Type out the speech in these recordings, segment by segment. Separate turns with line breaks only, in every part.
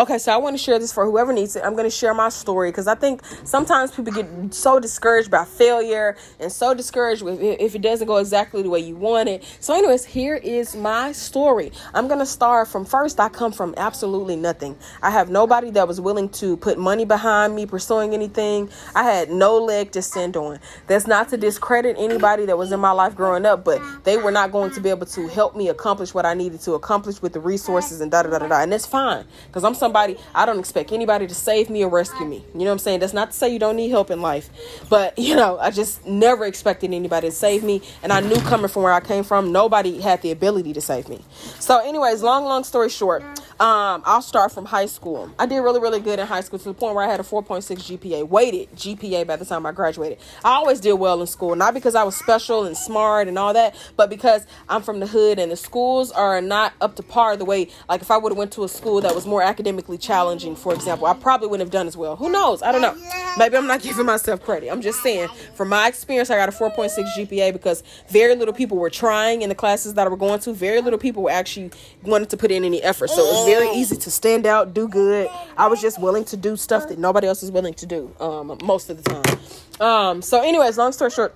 Okay, so I want to share this for whoever needs it. I'm going to share my story because I think sometimes people get so discouraged by failure and so discouraged if it doesn't go exactly the way you want it. So, anyways, here is my story. I'm going to start from first. I come from absolutely nothing. I have nobody that was willing to put money behind me pursuing anything. I had no leg to stand on. That's not to discredit anybody that was in my life growing up, but they were not going to be able to help me accomplish what I needed to accomplish with the resources and da da da da. And that's fine because I'm somebody I don't expect anybody to save me or rescue me. You know what I'm saying? That's not to say you don't need help in life, but you know I just never expected anybody to save me, and I knew coming from where I came from, nobody had the ability to save me. So, anyways, long long story short. Um, I'll start from high school. I did really, really good in high school to the point where I had a 4.6 GPA, weighted GPA by the time I graduated. I always did well in school, not because I was special and smart and all that, but because I'm from the hood and the schools are not up to par the way, like if I would have went to a school that was more academically challenging, for example, I probably wouldn't have done as well. Who knows? I don't know. Maybe I'm not giving myself credit. I'm just saying, from my experience, I got a 4.6 GPA because very little people were trying in the classes that I were going to. Very little people were actually wanted to put in any effort. So very easy to stand out, do good. I was just willing to do stuff that nobody else is willing to do um, most of the time. Um, so, anyways, long story short,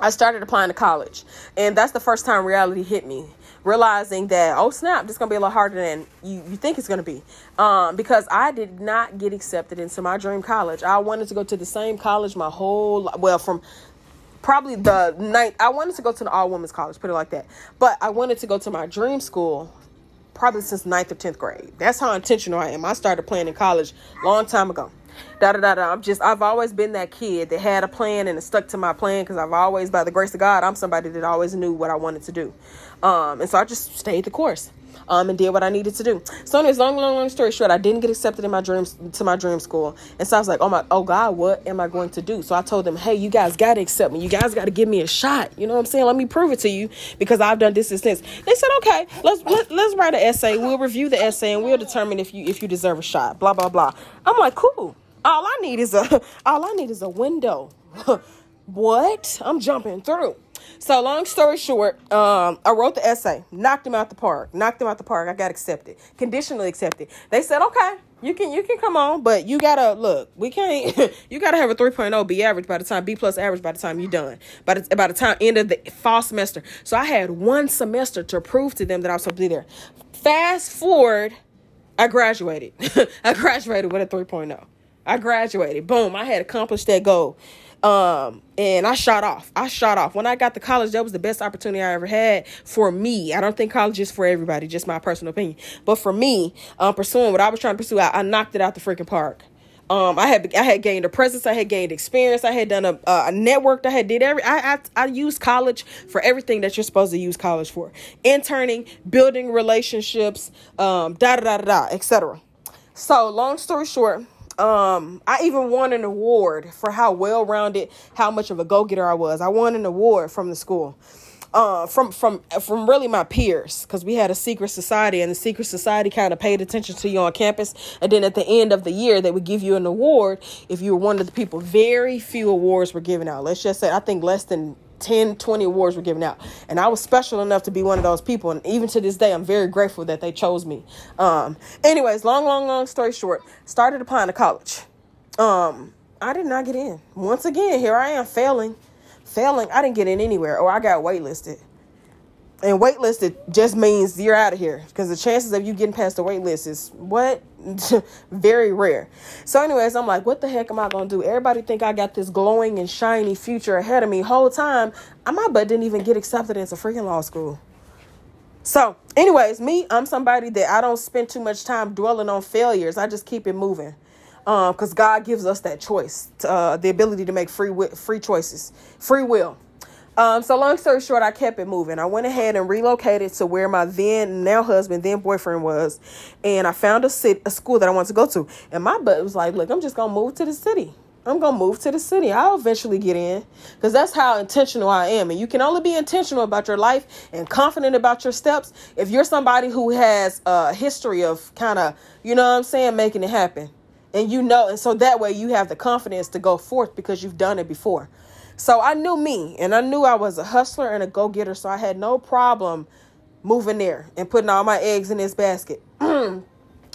I started applying to college, and that's the first time reality hit me. Realizing that, oh snap, this is gonna be a lot harder than you, you think it's gonna be. Um, because I did not get accepted into my dream college. I wanted to go to the same college my whole well, from probably the night I wanted to go to an all women's college, put it like that. But I wanted to go to my dream school probably since ninth or 10th grade. That's how intentional I am. I started playing in college long time ago. Da da da da. I'm just, I've always been that kid that had a plan and stuck to my plan because I've always, by the grace of God, I'm somebody that always knew what I wanted to do. Um, and so I just stayed the course um, and did what I needed to do. So, anyways, long, long, long story short, I didn't get accepted in my dreams to my dream school, and so I was like, oh my, oh God, what am I going to do? So I told them, hey, you guys got to accept me. You guys got to give me a shot. You know what I'm saying? Let me prove it to you because I've done this and this. They said, okay, let's let, let's write an essay. We'll review the essay and we'll determine if you if you deserve a shot. Blah blah blah. I'm like, cool. All I need is a all I need is a window. what? I'm jumping through. So long story short, um, I wrote the essay, knocked him out the park, knocked him out the park. I got accepted, conditionally accepted. They said, okay, you can you can come on, but you gotta look. We can't. you gotta have a 3.0 B average by the time B plus average by the time you're done. By the by the time end of the fall semester. So I had one semester to prove to them that I was supposed to be there. Fast forward, I graduated. I graduated with a 3.0. I graduated. Boom. I had accomplished that goal. Um, and I shot off. I shot off. When I got to college, that was the best opportunity I ever had for me. I don't think college is for everybody, just my personal opinion. But for me, um, pursuing what I was trying to pursue, I, I knocked it out the freaking park. Um, I had I had gained a presence, I had gained experience, I had done a a network, I had did every I, I I used college for everything that you're supposed to use college for: interning, building relationships, um, da da da da, etc. So, long story short, um i even won an award for how well rounded how much of a go-getter i was. I won an award from the school uh, from from from really my peers because we had a secret society and the secret society kind of paid attention to you on campus. And then at the end of the year they would give you an award if you were one of the people. Very few awards were given out. Let's just say i think less than 10, 20 awards were given out. And I was special enough to be one of those people. And even to this day, I'm very grateful that they chose me. Um, anyways, long, long, long story short, started applying to college. Um, I did not get in. Once again, here I am failing. Failing. I didn't get in anywhere, or I got waitlisted. And waitlisted just means you're out of here because the chances of you getting past the waitlist is what very rare. So, anyways, I'm like, what the heck am I gonna do? Everybody think I got this glowing and shiny future ahead of me. Whole time, my butt didn't even get accepted into freaking law school. So, anyways, me, I'm somebody that I don't spend too much time dwelling on failures. I just keep it moving, um, because God gives us that choice, uh, the ability to make free free choices, free will. Um, so long story short, I kept it moving. I went ahead and relocated to where my then now husband, then boyfriend was, and I found a sit a school that I wanted to go to. And my butt was like, "Look, I'm just gonna move to the city. I'm gonna move to the city. I'll eventually get in, because that's how intentional I am. And you can only be intentional about your life and confident about your steps if you're somebody who has a history of kind of, you know what I'm saying, making it happen. And you know, and so that way you have the confidence to go forth because you've done it before. So I knew me and I knew I was a hustler and a go getter. So I had no problem moving there and putting all my eggs in this basket.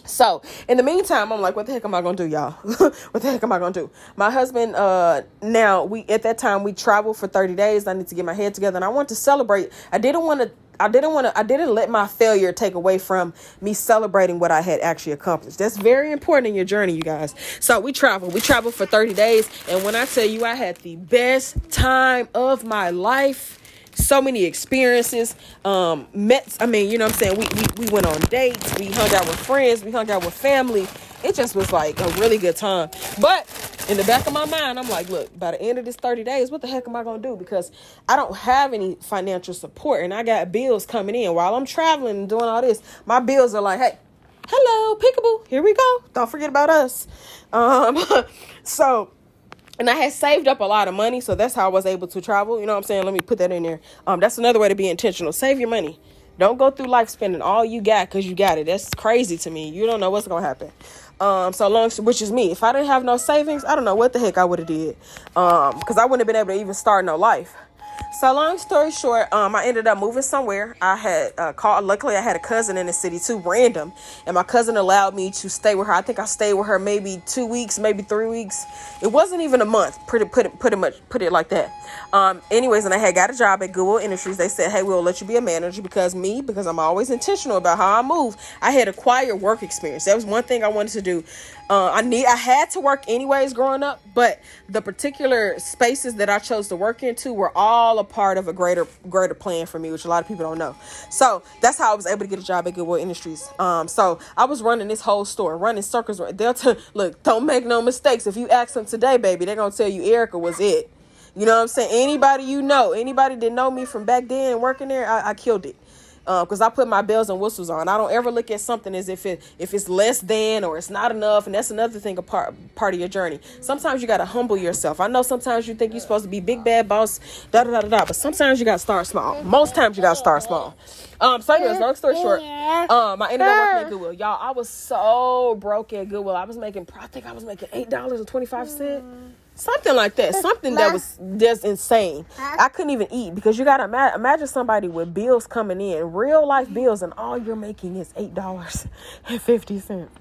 So in the meantime, I'm like, what the heck am I gonna do, y'all? what the heck am I gonna do? My husband, uh, now we at that time we traveled for 30 days. I need to get my head together, and I want to celebrate. I didn't want to. I didn't want to. I didn't let my failure take away from me celebrating what I had actually accomplished. That's very important in your journey, you guys. So we traveled. We traveled for 30 days, and when I tell you, I had the best time of my life so many experiences. Um, met, I mean, you know what I'm saying? We, we, we went on dates, we hung out with friends, we hung out with family. It just was like a really good time. But in the back of my mind, I'm like, look, by the end of this 30 days, what the heck am I going to do? Because I don't have any financial support and I got bills coming in while I'm traveling and doing all this. My bills are like, hey, hello, Peekaboo, here we go. Don't forget about us. Um, so and I had saved up a lot of money, so that's how I was able to travel. You know what I'm saying? Let me put that in there. Um, that's another way to be intentional. Save your money. Don't go through life spending all you got because you got it. That's crazy to me. You don't know what's gonna happen. Um, so long, which is me. If I didn't have no savings, I don't know what the heck I would have did. Um, because I wouldn't have been able to even start no life. So long story short, um, I ended up moving somewhere. I had uh, called. Luckily, I had a cousin in the city too, random, and my cousin allowed me to stay with her. I think I stayed with her maybe two weeks, maybe three weeks. It wasn't even a month. Pretty, put it, pretty much, put it like that. Um, anyways, and I had got a job at Goodwill Industries. They said, "Hey, we'll let you be a manager because me, because I'm always intentional about how I move. I had acquired work experience. That was one thing I wanted to do. Uh, I need I had to work anyways growing up, but the particular spaces that I chose to work into were all a part of a greater greater plan for me, which a lot of people don't know. So that's how I was able to get a job at Goodwill Industries. Um, so I was running this whole store, running circles. They'll t- look, don't make no mistakes. If you ask them today, baby, they're gonna tell you Erica was it. You know what I'm saying? Anybody you know, anybody that know me from back then working there, I, I killed it because um, I put my bells and whistles on. I don't ever look at something as if it if it's less than or it's not enough, and that's another thing a part part of your journey. Sometimes you got to humble yourself. I know sometimes you think you're supposed to be big bad boss, da da da da, but sometimes you got to start small. Most times you got to start small. Um, so anyways, long story short, um, I ended up working at Goodwill. Y'all, I was so broke at Goodwill. I was making, I think I was making eight dollars and twenty five cent something like that. Something that was just insane. I couldn't even eat because you gotta ima- imagine somebody with bills coming in real life bills and all you're making is eight dollars and 50 cents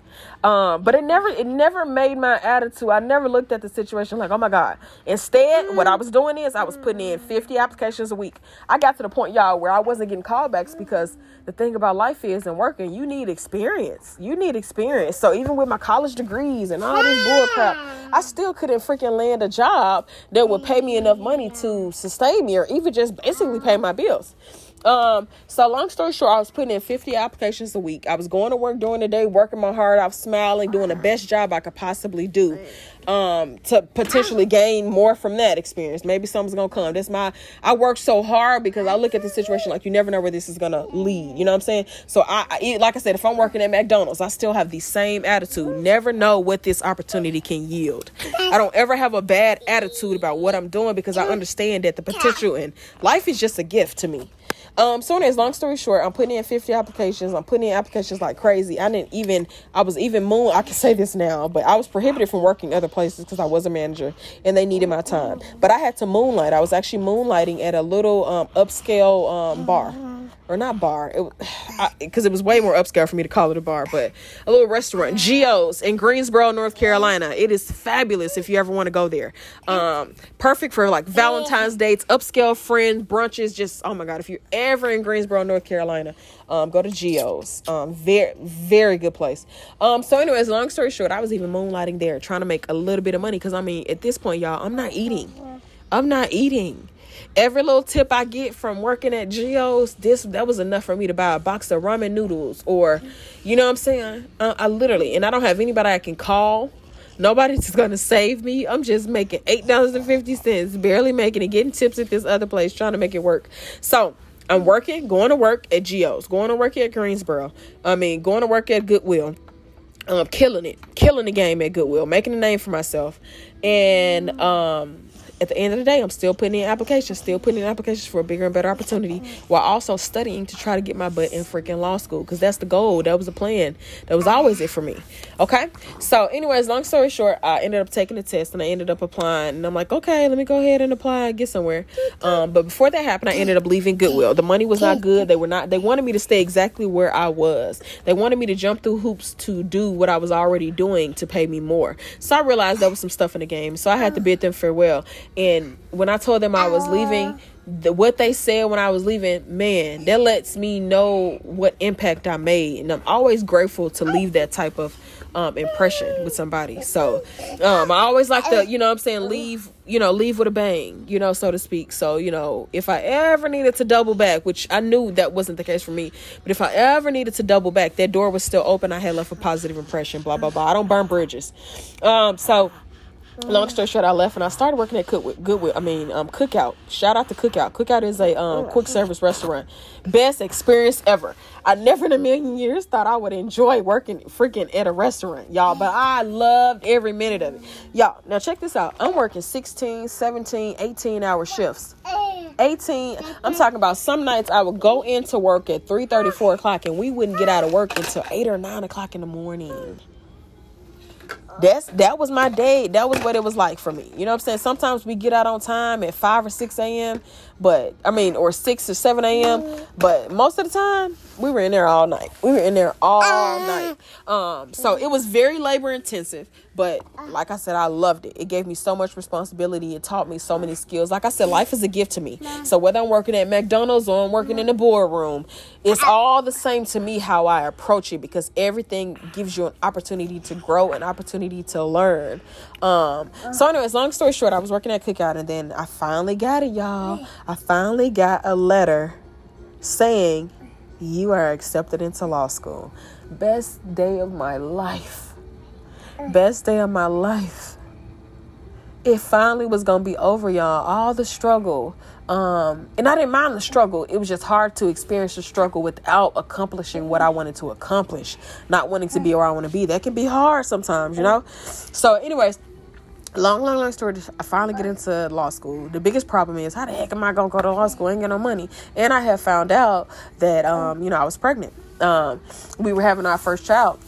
um, but it never it never made my attitude. I never looked at the situation like, oh my God. Instead, what I mm. was doing is I was putting in mm. 50 applications a week. I got to the point, y'all, where I wasn't getting callbacks mm. because the thing about life is and working, you need experience. You need experience. So even with my college degrees and all this bull crap, I hmm. still couldn't freaking land a job that would pay me enough money to sustain me or even just basically pay my bills. Um, so long story short, I was putting in 50 applications a week. I was going to work during the day, working my heart off, smiling, doing the best job I could possibly do. Um, to potentially gain more from that experience. Maybe something's gonna come. That's my I work so hard because I look at the situation like you never know where this is gonna lead. You know what I'm saying? So I, I like I said, if I'm working at McDonald's, I still have the same attitude. Never know what this opportunity can yield. I don't ever have a bad attitude about what I'm doing because I understand that the potential and life is just a gift to me. Um, so anyways, long story short, I'm putting in 50 applications. I'm putting in applications like crazy. I didn't even, I was even moon, I can say this now, but I was prohibited from working other places because I was a manager and they needed my time. But I had to moonlight. I was actually moonlighting at a little um, upscale um, bar or not bar, because it, it, was way more upscale for me to call it a bar, but a little restaurant, Geo's in Greensboro, North Carolina. It is fabulous if you ever want to go there. Um, perfect for like Valentine's dates, upscale friends, brunches. Just oh my god, if you're ever in Greensboro, North Carolina, um, go to Geo's. Um, very very good place. Um, so anyways, long story short, I was even moonlighting there, trying to make a little bit of money because I mean, at this point, y'all, I'm not eating. I'm not eating every little tip I get from working at Geo's, this that was enough for me to buy a box of ramen noodles or, you know what I'm saying? I, I literally, and I don't have anybody I can call. Nobody's gonna save me. I'm just making eight dollars and fifty cents, barely making it, getting tips at this other place, trying to make it work. So I'm working, going to work at Geo's, going to work at Greensboro. I mean, going to work at Goodwill. Um, killing it, killing the game at Goodwill, making a name for myself, and um, at the end of the day, I'm still putting in applications, still putting in applications for a bigger and better opportunity while also studying to try to get my butt in freaking law school because that's the goal. That was the plan. That was always it for me. Okay. So, anyways, long story short, I ended up taking the test and I ended up applying. And I'm like, okay, let me go ahead and apply and get somewhere. Um, but before that happened, I ended up leaving Goodwill. The money was not good. They were not, they wanted me to stay exactly where I was. They wanted me to jump through hoops to do what I was already doing to pay me more. So I realized there was some stuff in the game. So I had to bid them farewell. And when I told them I was leaving, the, what they said when I was leaving, man, that lets me know what impact I made. And I'm always grateful to leave that type of um, impression with somebody. So um, I always like to, you know I'm saying, leave, you know, leave with a bang, you know, so to speak. So, you know, if I ever needed to double back, which I knew that wasn't the case for me, but if I ever needed to double back, that door was still open. I had left a positive impression, blah, blah, blah. I don't burn bridges. Um, so long story short, I left and I started working at Cook Goodwill. I mean, um, Cookout. Shout out to Cookout. Cookout is a um, quick service restaurant. Best experience ever. I never in a million years thought I would enjoy working freaking at a restaurant, y'all. But I loved every minute of it. Y'all, now check this out. I'm working 16, 17, 18 hour shifts. 18 i'm talking about some nights i would go into work at 3 34 o'clock and we wouldn't get out of work until 8 or 9 o'clock in the morning that's that was my day. That was what it was like for me. You know what I'm saying? Sometimes we get out on time at five or six a.m. But I mean, or six or seven a.m. But most of the time, we were in there all night. We were in there all night. Um, so it was very labor intensive. But like I said, I loved it. It gave me so much responsibility. It taught me so many skills. Like I said, life is a gift to me. So whether I'm working at McDonald's or I'm working in the boardroom, it's all the same to me how I approach it because everything gives you an opportunity to grow, an opportunity to learn. Um, so anyways, long story short, I was working at Cookout and then I finally got it, y'all. I finally got a letter saying you are accepted into law school. Best day of my life best day of my life. It finally was gonna be over, y'all. All the struggle. Um, and I didn't mind the struggle. It was just hard to experience the struggle without accomplishing what I wanted to accomplish, not wanting to be where I want to be. That can be hard sometimes, you know. So, anyways, long, long, long story. I finally get into law school. The biggest problem is how the heck am I gonna go to law school? I ain't got no money. And I have found out that um, you know, I was pregnant. Um, we were having our first child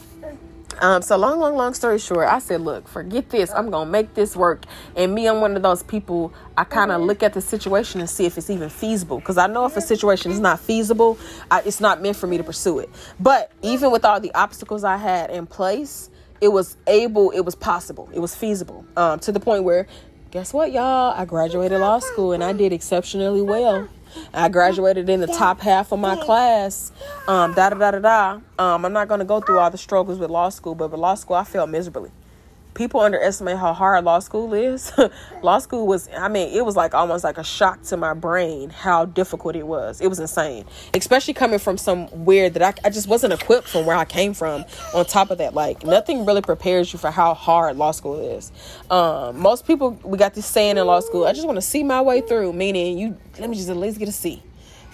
um, so long, long, long story short, I said, look, forget this. I'm gonna make this work. And me, I'm one of those people. I kind of look at the situation and see if it's even feasible. Because I know if a situation is not feasible, I, it's not meant for me to pursue it. But even with all the obstacles I had in place, it was able. It was possible. It was feasible. Um, to the point where, guess what, y'all? I graduated law school and I did exceptionally well. I graduated in the top half of my class. Um, da da da da da. Um, I'm not going to go through all the struggles with law school, but with law school, I failed miserably people underestimate how hard law school is. law school was, I mean, it was like almost like a shock to my brain how difficult it was. It was insane, especially coming from somewhere that I, I just wasn't equipped from where I came from. On top of that, like nothing really prepares you for how hard law school is. Um, most people, we got this saying in law school, I just want to see my way through, meaning you, let me just at least get a C.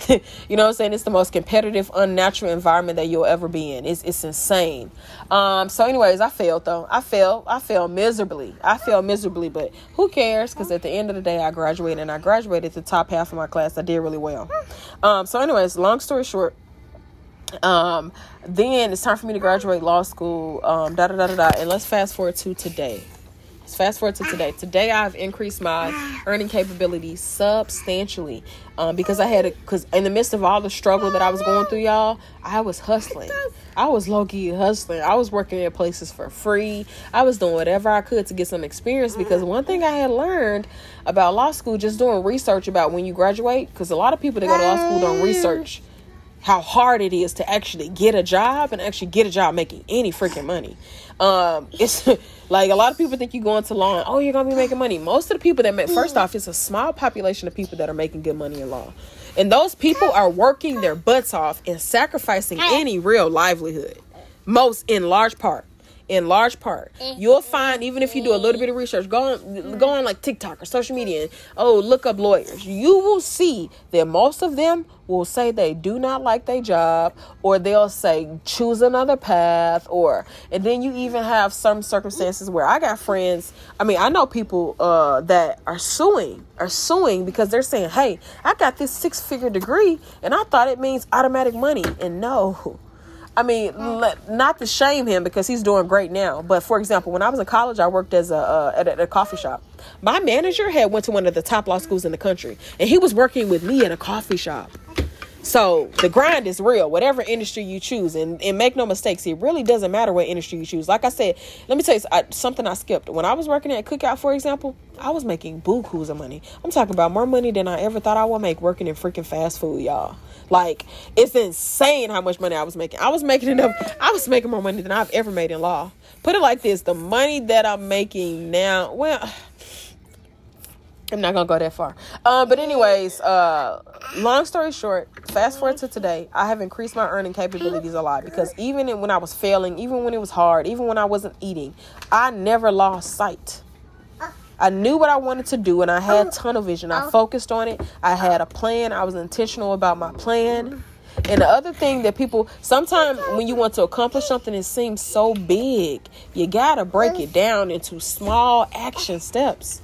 you know what I'm saying? It's the most competitive, unnatural environment that you'll ever be in. It's it's insane. Um, so anyways, I failed though. I failed. I failed miserably. I failed miserably, but who cares? Because at the end of the day, I graduated and I graduated the top half of my class. I did really well. Um, so anyways, long story short, um, then it's time for me to graduate law school. Um, da da da da da. And let's fast forward to today. Fast forward to today. Today, I've increased my earning capabilities substantially um, because I had a because in the midst of all the struggle that I was going through, y'all, I was hustling. I was low key hustling. I was working at places for free. I was doing whatever I could to get some experience because one thing I had learned about law school, just doing research about when you graduate, because a lot of people that go to law school don't research how hard it is to actually get a job and actually get a job making any freaking money. Um, it's like a lot of people think you go into law and oh you're gonna be making money. Most of the people that make first off, it's a small population of people that are making good money in law. And those people are working their butts off and sacrificing any real livelihood. Most in large part in large part. You'll find even if you do a little bit of research, go on go on like TikTok or social media and oh look up lawyers. You will see that most of them will say they do not like their job or they'll say choose another path or and then you even have some circumstances where I got friends I mean I know people uh, that are suing are suing because they're saying hey I got this six figure degree and I thought it means automatic money and no I mean, not to shame him because he's doing great now. But for example, when I was in college, I worked as a uh, at, a at, a coffee shop. My manager had went to one of the top law schools in the country, and he was working with me in a coffee shop. So the grind is real, whatever industry you choose, and, and make no mistakes, it really doesn't matter what industry you choose. Like I said, let me tell you something I skipped. When I was working at Cookout, for example, I was making bukus of money. I'm talking about more money than I ever thought I would make working in freaking fast food, y'all. Like it's insane how much money I was making. I was making enough. I was making more money than I've ever made in law. Put it like this: the money that I'm making now, well I'm not gonna go that far. Uh, but anyways, uh, long story short, fast forward to today, I have increased my earning capabilities a lot because even when I was failing, even when it was hard, even when I wasn't eating, I never lost sight. I knew what I wanted to do and I had tunnel vision. I focused on it. I had a plan. I was intentional about my plan. And the other thing that people sometimes when you want to accomplish something it seems so big, you gotta break it down into small action steps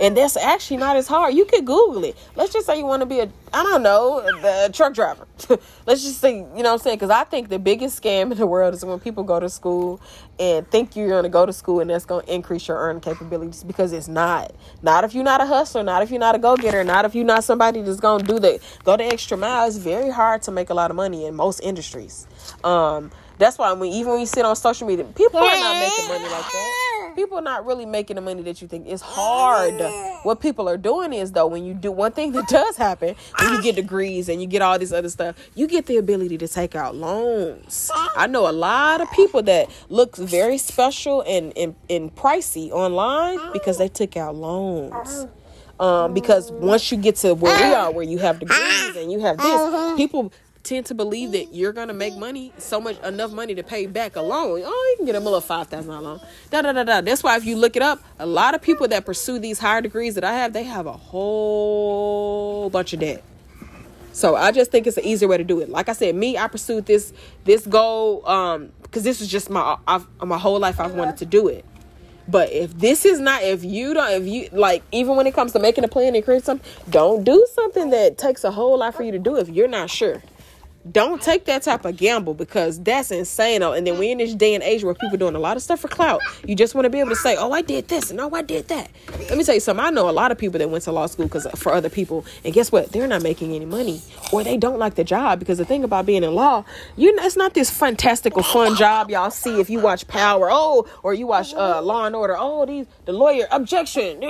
and that's actually not as hard. You could Google it. Let's just say you want to be a, I don't know, the truck driver. Let's just say, you know what I'm saying? Because I think the biggest scam in the world is when people go to school and think you're going to go to school and that's going to increase your earning capabilities because it's not. Not if you're not a hustler, not if you're not a go getter, not if you're not somebody that's going to do the go the extra mile. It's very hard to make a lot of money in most industries. Um, that's why when even when you sit on social media, people are not making money like that. People are not really making the money that you think. It's hard. What people are doing is though, when you do one thing that does happen, when you ah. get degrees and you get all this other stuff, you get the ability to take out loans. Ah. I know a lot of people that look very special and and, and pricey online ah. because they took out loans. Um, because once you get to where we are, where you have degrees and you have this, uh-huh. people tend to believe that you're gonna make money, so much enough money to pay back a loan. Oh, you can get a little five thousand dollar loan. Da da da da. That's why if you look it up, a lot of people that pursue these higher degrees that I have, they have a whole bunch of debt. So I just think it's an easier way to do it. Like I said, me, I pursued this this goal um because this is just my I've, my whole life I've wanted to do it. But if this is not, if you don't, if you like, even when it comes to making a plan and creating something, don't do something that takes a whole lot for you to do if you're not sure don't take that type of gamble because that's insane. And then we're in this day and age where people doing a lot of stuff for clout. You just want to be able to say, "Oh, I did this," and "Oh, I did that." Let me tell you something. I know a lot of people that went to law school because for other people, and guess what? They're not making any money, or they don't like the job. Because the thing about being in law, you know, it's not this fantastical fun job y'all see if you watch Power, oh, or you watch uh, Law and Order. Oh, these the lawyer objection.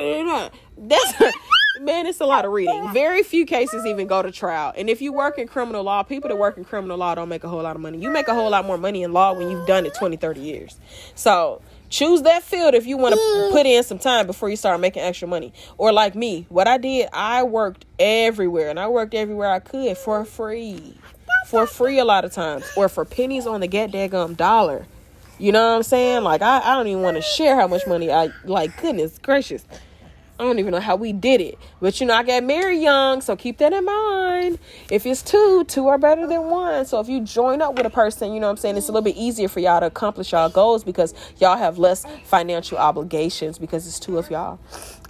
That's man, it's a lot of reading. Very few cases even go to trial. And if you work in criminal law, people that work in criminal law don't make a whole lot of money. You make a whole lot more money in law when you've done it 20, 30 years. So choose that field if you want to mm. put in some time before you start making extra money. Or like me, what I did, I worked everywhere and I worked everywhere I could for free. For free a lot of times. Or for pennies on the get daggum dollar. You know what I'm saying? Like I, I don't even want to share how much money I like goodness gracious. I don't even know how we did it. But you know, I got married young, so keep that in mind. If it's two, two are better than one. So if you join up with a person, you know what I'm saying, it's a little bit easier for y'all to accomplish y'all goals because y'all have less financial obligations because it's two of y'all.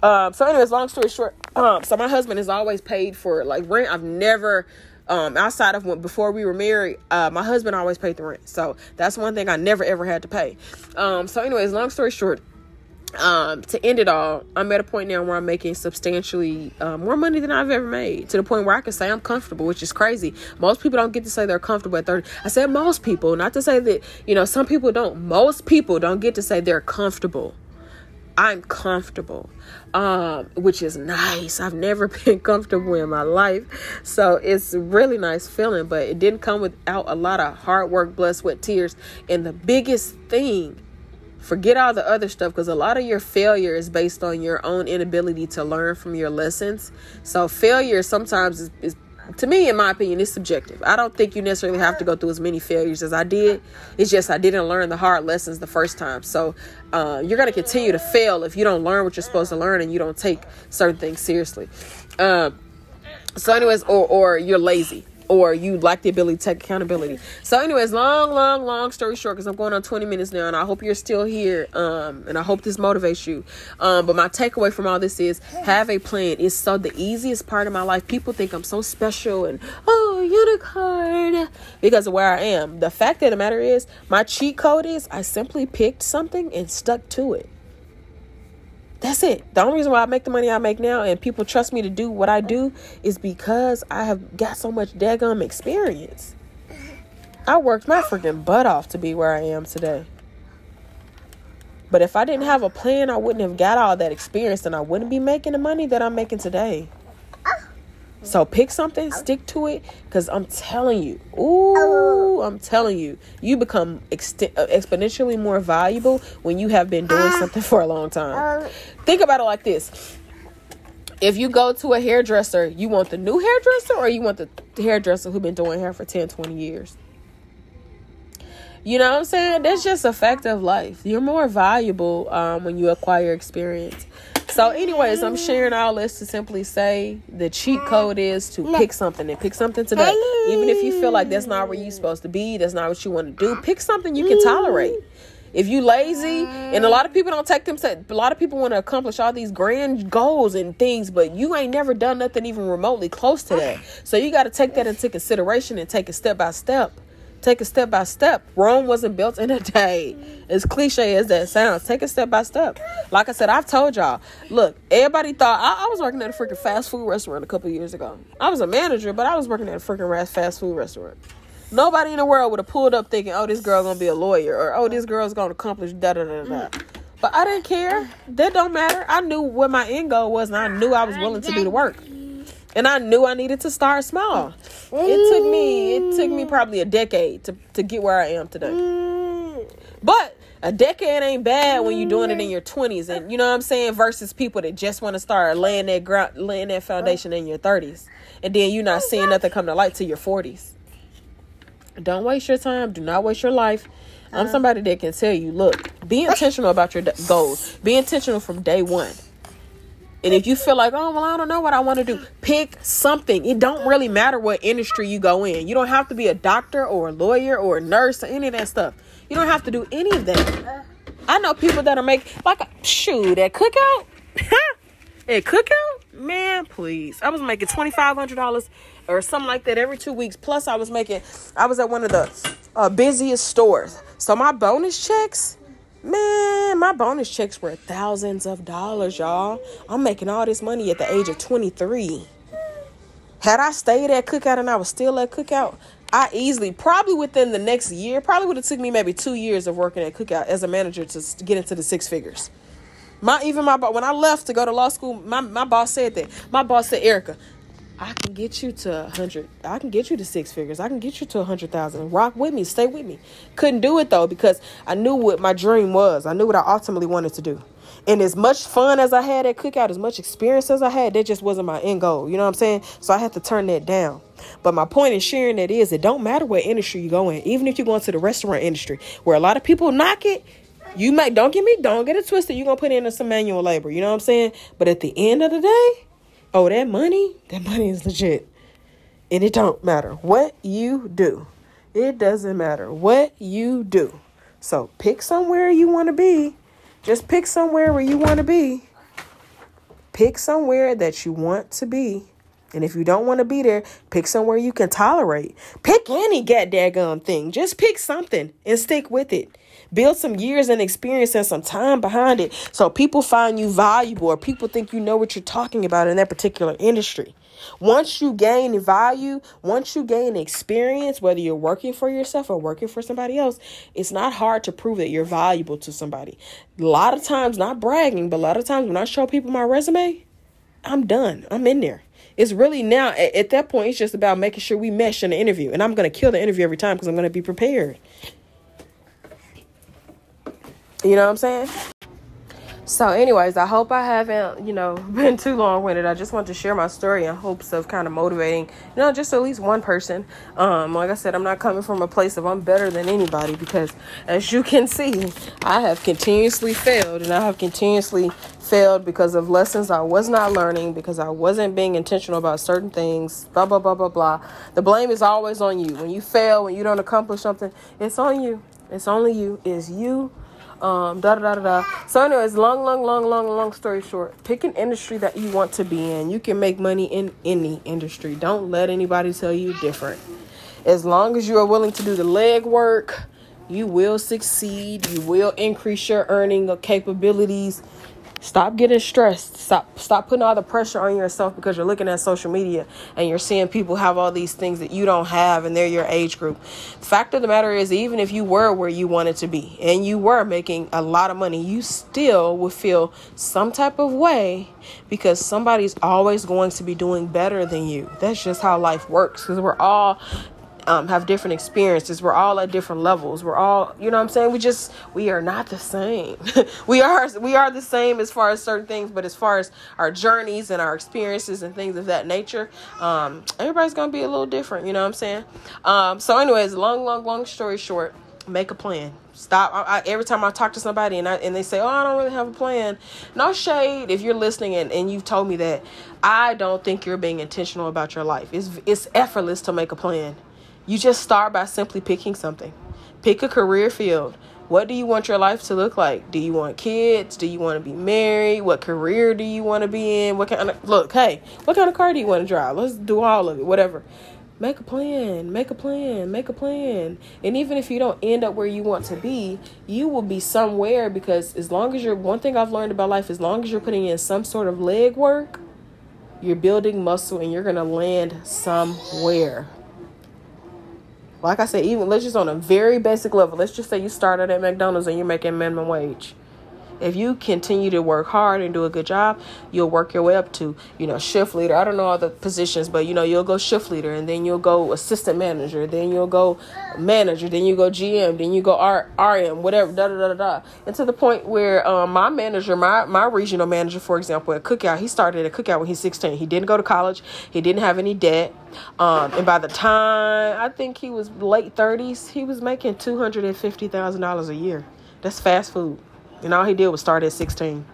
Um, so anyways, long story short, um, so my husband has always paid for like rent. I've never um, outside of when before we were married, uh, my husband always paid the rent. So that's one thing I never ever had to pay. Um, so anyways, long story short, um, to end it all, I'm at a point now where I'm making substantially uh, more money than I've ever made to the point where I can say I'm comfortable, which is crazy. Most people don't get to say they're comfortable at 30. I said most people, not to say that, you know, some people don't. Most people don't get to say they're comfortable. I'm comfortable, um, which is nice. I've never been comfortable in my life. So it's a really nice feeling, but it didn't come without a lot of hard work, blood, sweat, tears. And the biggest thing forget all the other stuff because a lot of your failure is based on your own inability to learn from your lessons. So failure sometimes is, is to me, in my opinion, it's subjective. I don't think you necessarily have to go through as many failures as I did. It's just I didn't learn the hard lessons the first time. So uh, you're going to continue to fail if you don't learn what you're supposed to learn and you don't take certain things seriously. Uh, so, anyways, or or you're lazy or you lack the ability to take accountability. So, anyways, long, long, long story short, because I'm going on 20 minutes now, and I hope you're still here. Um, and I hope this motivates you. Um, but my takeaway from all this is have a plan. It's so the easiest part of my life. People think I'm so special and oh unicorn because of where I am. The fact of the matter is, my cheat code is I simply picked something and stuck to it. That's it. The only reason why I make the money I make now and people trust me to do what I do is because I have got so much daggum experience. I worked my freaking butt off to be where I am today. But if I didn't have a plan, I wouldn't have got all that experience and I wouldn't be making the money that I'm making today. So pick something, stick to it, because I'm telling you, ooh, I'm telling you, you become ext- uh, exponentially more valuable when you have been doing ah. something for a long time. Think about it like this. If you go to a hairdresser, you want the new hairdresser or you want the hairdresser who's been doing hair for 10, 20 years? You know what I'm saying? That's just a fact of life. You're more valuable um, when you acquire experience. So, anyways, I'm sharing all this to simply say the cheat code is to pick something and pick something today. Even if you feel like that's not where you're supposed to be, that's not what you want to do, pick something you can tolerate. If you lazy, and a lot of people don't take them, a lot of people want to accomplish all these grand goals and things, but you ain't never done nothing even remotely close to that. So you got to take that into consideration and take it step by step take it step by step. Rome wasn't built in a day. As cliche as that sounds, take it step by step. Like I said, I've told y'all. Look, everybody thought I, I was working at a freaking fast food restaurant a couple years ago. I was a manager, but I was working at a freaking fast food restaurant. Nobody in the world would have pulled up thinking, "Oh, this girl's gonna be a lawyer," or "Oh, this girl's gonna accomplish da da da da." But I didn't care. That don't matter. I knew what my end goal was, and I knew I was willing to do the work and I knew I needed to start small. It took me it took me probably a decade to, to get where I am today. But a decade ain't bad when you're doing it in your 20s and you know what I'm saying versus people that just want to start laying that ground laying that foundation in your 30s and then you're not seeing nothing come to light till your 40s. Don't waste your time, do not waste your life. I'm uh-huh. somebody that can tell you, look, be intentional about your goals. Be intentional from day 1 and if you feel like, oh well, I don't know what I want to do, pick something. It don't really matter what industry you go in. You don't have to be a doctor or a lawyer or a nurse or any of that stuff. You don't have to do any of that. I know people that are making, like shoot at cookout. At cookout, man, please. I was making twenty five hundred dollars or something like that every two weeks. Plus, I was making. I was at one of the uh, busiest stores, so my bonus checks Man, my bonus checks were thousands of dollars, y'all. I'm making all this money at the age of 23. Had I stayed at Cookout and I was still at Cookout, I easily, probably within the next year, probably would have took me maybe two years of working at Cookout as a manager to get into the six figures. My even my when I left to go to law school, my, my boss said that. My boss said, Erica, I can get you to a hundred. I can get you to six figures. I can get you to a hundred thousand. Rock with me. Stay with me. Couldn't do it though because I knew what my dream was. I knew what I ultimately wanted to do. And as much fun as I had at cookout, as much experience as I had, that just wasn't my end goal. You know what I'm saying? So I had to turn that down. But my point in sharing that is it don't matter what industry you go in, even if you go into the restaurant industry where a lot of people knock it, you might don't get me, don't get it twisted. You're gonna put in some manual labor. You know what I'm saying? But at the end of the day, Oh, that money, that money is legit. And it don't matter what you do. It doesn't matter what you do. So pick somewhere you want to be. Just pick somewhere where you want to be. Pick somewhere that you want to be. And if you don't want to be there, pick somewhere you can tolerate. Pick any goddamn thing. Just pick something and stick with it. Build some years and experience and some time behind it so people find you valuable or people think you know what you're talking about in that particular industry. Once you gain value, once you gain experience, whether you're working for yourself or working for somebody else, it's not hard to prove that you're valuable to somebody. A lot of times, not bragging, but a lot of times when I show people my resume, I'm done. I'm in there. It's really now at, at that point, it's just about making sure we mesh in the interview. And I'm going to kill the interview every time because I'm going to be prepared. You know what I'm saying? So, anyways, I hope I haven't, you know, been too long winded. I just want to share my story in hopes of kind of motivating, you know, just at least one person. Um, like I said, I'm not coming from a place of I'm better than anybody because, as you can see, I have continuously failed and I have continuously failed because of lessons I was not learning, because I wasn't being intentional about certain things, blah, blah, blah, blah, blah. The blame is always on you. When you fail, when you don't accomplish something, it's on you. It's only you. It's you um, da da da da. So, anyways, long, long, long, long, long story short, pick an industry that you want to be in. You can make money in any industry. Don't let anybody tell you different. As long as you are willing to do the leg work, you will succeed. You will increase your earning capabilities. Stop getting stressed. Stop stop putting all the pressure on yourself because you're looking at social media and you're seeing people have all these things that you don't have and they're your age group. Fact of the matter is even if you were where you wanted to be and you were making a lot of money, you still would feel some type of way because somebody's always going to be doing better than you. That's just how life works because we're all um, have different experiences. We're all at different levels. We're all, you know what I'm saying? We just, we are not the same. we are, we are the same as far as certain things, but as far as our journeys and our experiences and things of that nature, um, everybody's going to be a little different, you know what I'm saying? Um, so anyways, long, long, long story short, make a plan. Stop. I, I, every time I talk to somebody and I, and they say, "Oh, I don't really have a plan." No shade if you're listening and, and you've told me that. I don't think you're being intentional about your life. It's it's effortless to make a plan. You just start by simply picking something. Pick a career field. What do you want your life to look like? Do you want kids? Do you want to be married? What career do you want to be in? What kind of look, hey, what kind of car do you want to drive? Let's do all of it, whatever. Make a plan, make a plan, make a plan. And even if you don't end up where you want to be, you will be somewhere because as long as you're one thing I've learned about life, as long as you're putting in some sort of leg work, you're building muscle and you're going to land somewhere like I said, even let's just on a very basic level. Let's just say you started at McDonald's and you're making minimum wage. If you continue to work hard and do a good job, you'll work your way up to, you know, shift leader. I don't know all the positions, but you know, you'll go shift leader and then you'll go assistant manager, then you'll go manager, then you go GM, then you go RM, whatever, da da da da. And to the point where um, my manager, my my regional manager, for example, at Cookout, he started at Cookout when he's 16. He didn't go to college. He didn't have any debt. Um, and by the time I think he was late 30s, he was making $250,000 a year. That's fast food. And all he did was start at 16.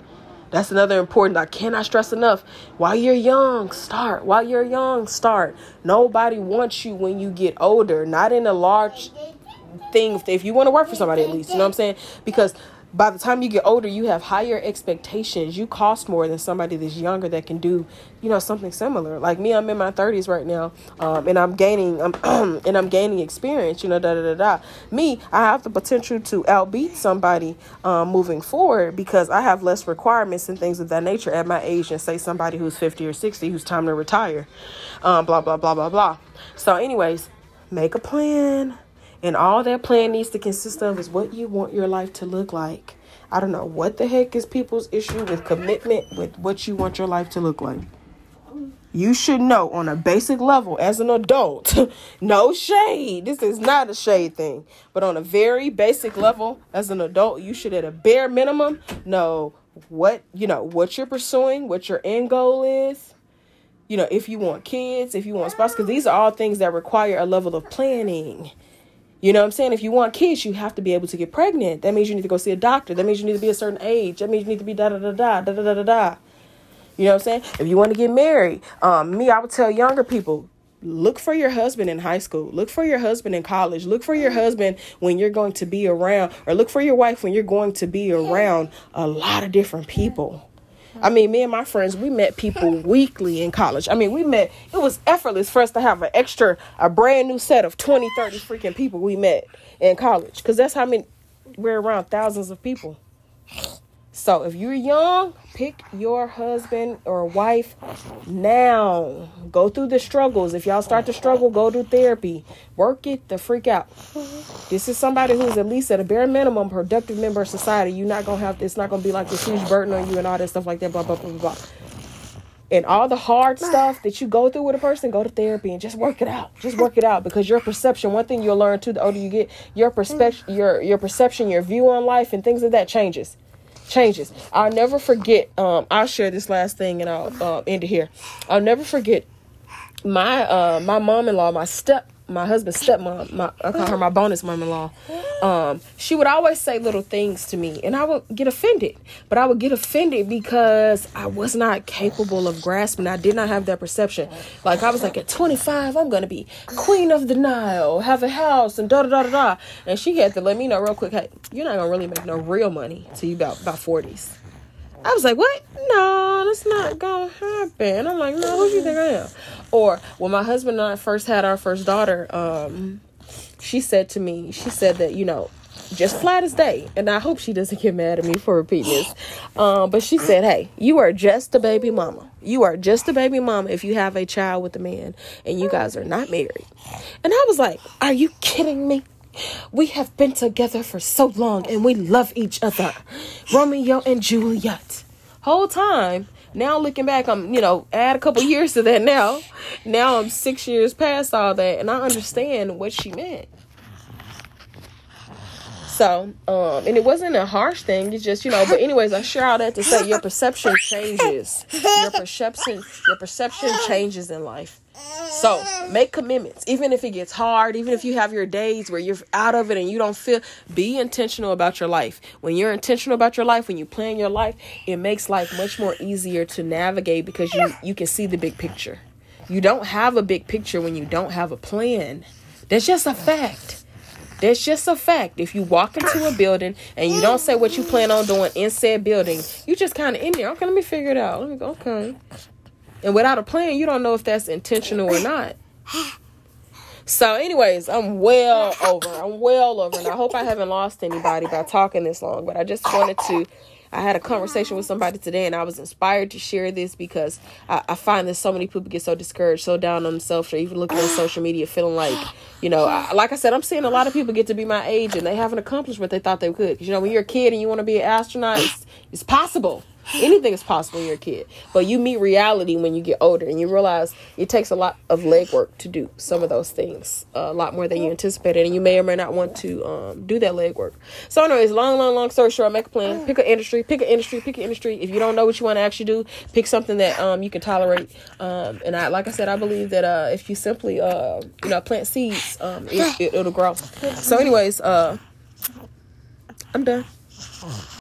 That's another important. I cannot stress enough. While you're young, start. While you're young, start. Nobody wants you when you get older. Not in a large thing. If you want to work for somebody, at least, you know what I'm saying? Because by the time you get older, you have higher expectations. You cost more than somebody that's younger that can do, you know, something similar. Like me, I'm in my 30s right now, um, and I'm gaining, um, and I'm gaining experience. You know, da da da da. Me, I have the potential to outbeat somebody um, moving forward because I have less requirements and things of that nature at my age than say somebody who's 50 or 60 who's time to retire. Um, blah blah blah blah blah. So, anyways, make a plan and all that plan needs to consist of is what you want your life to look like. I don't know what the heck is people's issue with commitment with what you want your life to look like. You should know on a basic level as an adult, no shade. This is not a shade thing. But on a very basic level as an adult, you should at a bare minimum know what, you know, what you're pursuing, what your end goal is. You know, if you want kids, if you want spouse, because these are all things that require a level of planning you know what I'm saying? If you want kids, you have to be able to get pregnant. That means you need to go see a doctor. That means you need to be a certain age. That means you need to be da da da da da da da da. You know what I'm saying? If you want to get married, um, me, I would tell younger people, look for your husband in high school. Look for your husband in college. Look for your husband when you're going to be around, or look for your wife when you're going to be around a lot of different people. I mean, me and my friends, we met people weekly in college. I mean, we met, it was effortless for us to have an extra, a brand new set of 20, 30 freaking people we met in college. Because that's how many, we're around thousands of people. So if you're young, pick your husband or wife now. Go through the struggles. If y'all start to struggle, go to therapy. Work it the freak out. This is somebody who's at least at a bare minimum productive member of society. You're not gonna have it's not gonna be like this huge burden on you and all that stuff like that, blah blah blah blah blah. And all the hard stuff that you go through with a person, go to therapy and just work it out. Just work it out because your perception, one thing you'll learn too, the older you get, your perspective mm. your your perception, your view on life and things of that changes changes. I'll never forget. Um, I'll share this last thing and I'll uh, end it here. I'll never forget my uh my mom in law, my step my husband's stepmom, my I call her my bonus mom in law. Um, she would always say little things to me, and I would get offended. But I would get offended because I was not capable of grasping. I did not have that perception. Like I was like, at 25, I'm gonna be queen of the Nile, have a house, and da da da da da. And she had to let me know real quick, hey, you're not gonna really make no real money till you about about 40s. I was like, what? No, that's not gonna happen. I'm like, no, who do you think I am? Or when my husband and I first had our first daughter, um, she said to me, she said that, you know, just flat as day, and I hope she doesn't get mad at me for repeating this. Um, but she said, Hey, you are just a baby mama. You are just a baby mama if you have a child with a man and you guys are not married. And I was like, Are you kidding me? We have been together for so long and we love each other. Romeo and Juliet. Whole time. Now looking back, I'm, you know, add a couple years to that now. Now I'm six years past all that and I understand what she meant. So, um, and it wasn't a harsh thing. It's just, you know, but anyways, I share all that to say your perception changes. Your perception, your perception changes in life. So make commitments, even if it gets hard, even if you have your days where you're out of it and you don't feel. Be intentional about your life. When you're intentional about your life, when you plan your life, it makes life much more easier to navigate because you you can see the big picture. You don't have a big picture when you don't have a plan. That's just a fact. That's just a fact. If you walk into a building and you don't say what you plan on doing in said building, you just kind of in there. Okay, let me figure it out. Let me go. Okay. And without a plan, you don't know if that's intentional or not. So, anyways, I'm well over. I'm well over, and I hope I haven't lost anybody by talking this long. But I just wanted to I had a conversation with somebody today and I was inspired to share this because I, I find that so many people get so discouraged, so down on themselves, or even looking at social media feeling like, you know, I, like I said, I'm seeing a lot of people get to be my age and they haven't accomplished what they thought they could. You know, when you're a kid and you want to be an astronaut, it's, it's possible anything is possible when you're a kid. But you meet reality when you get older and you realize it takes a lot of legwork to do some of those things uh, a lot more than you anticipated. And you may or may not want to um, do that legwork. So anyways long long long story short. Make a plan. Pick an industry pick an industry pick an industry. If you don't know what you want to actually do pick something that um, you can tolerate. Um, and I like I said I believe that uh, if you simply uh, you know plant seeds um, it, it, it'll grow. So anyways uh, I'm done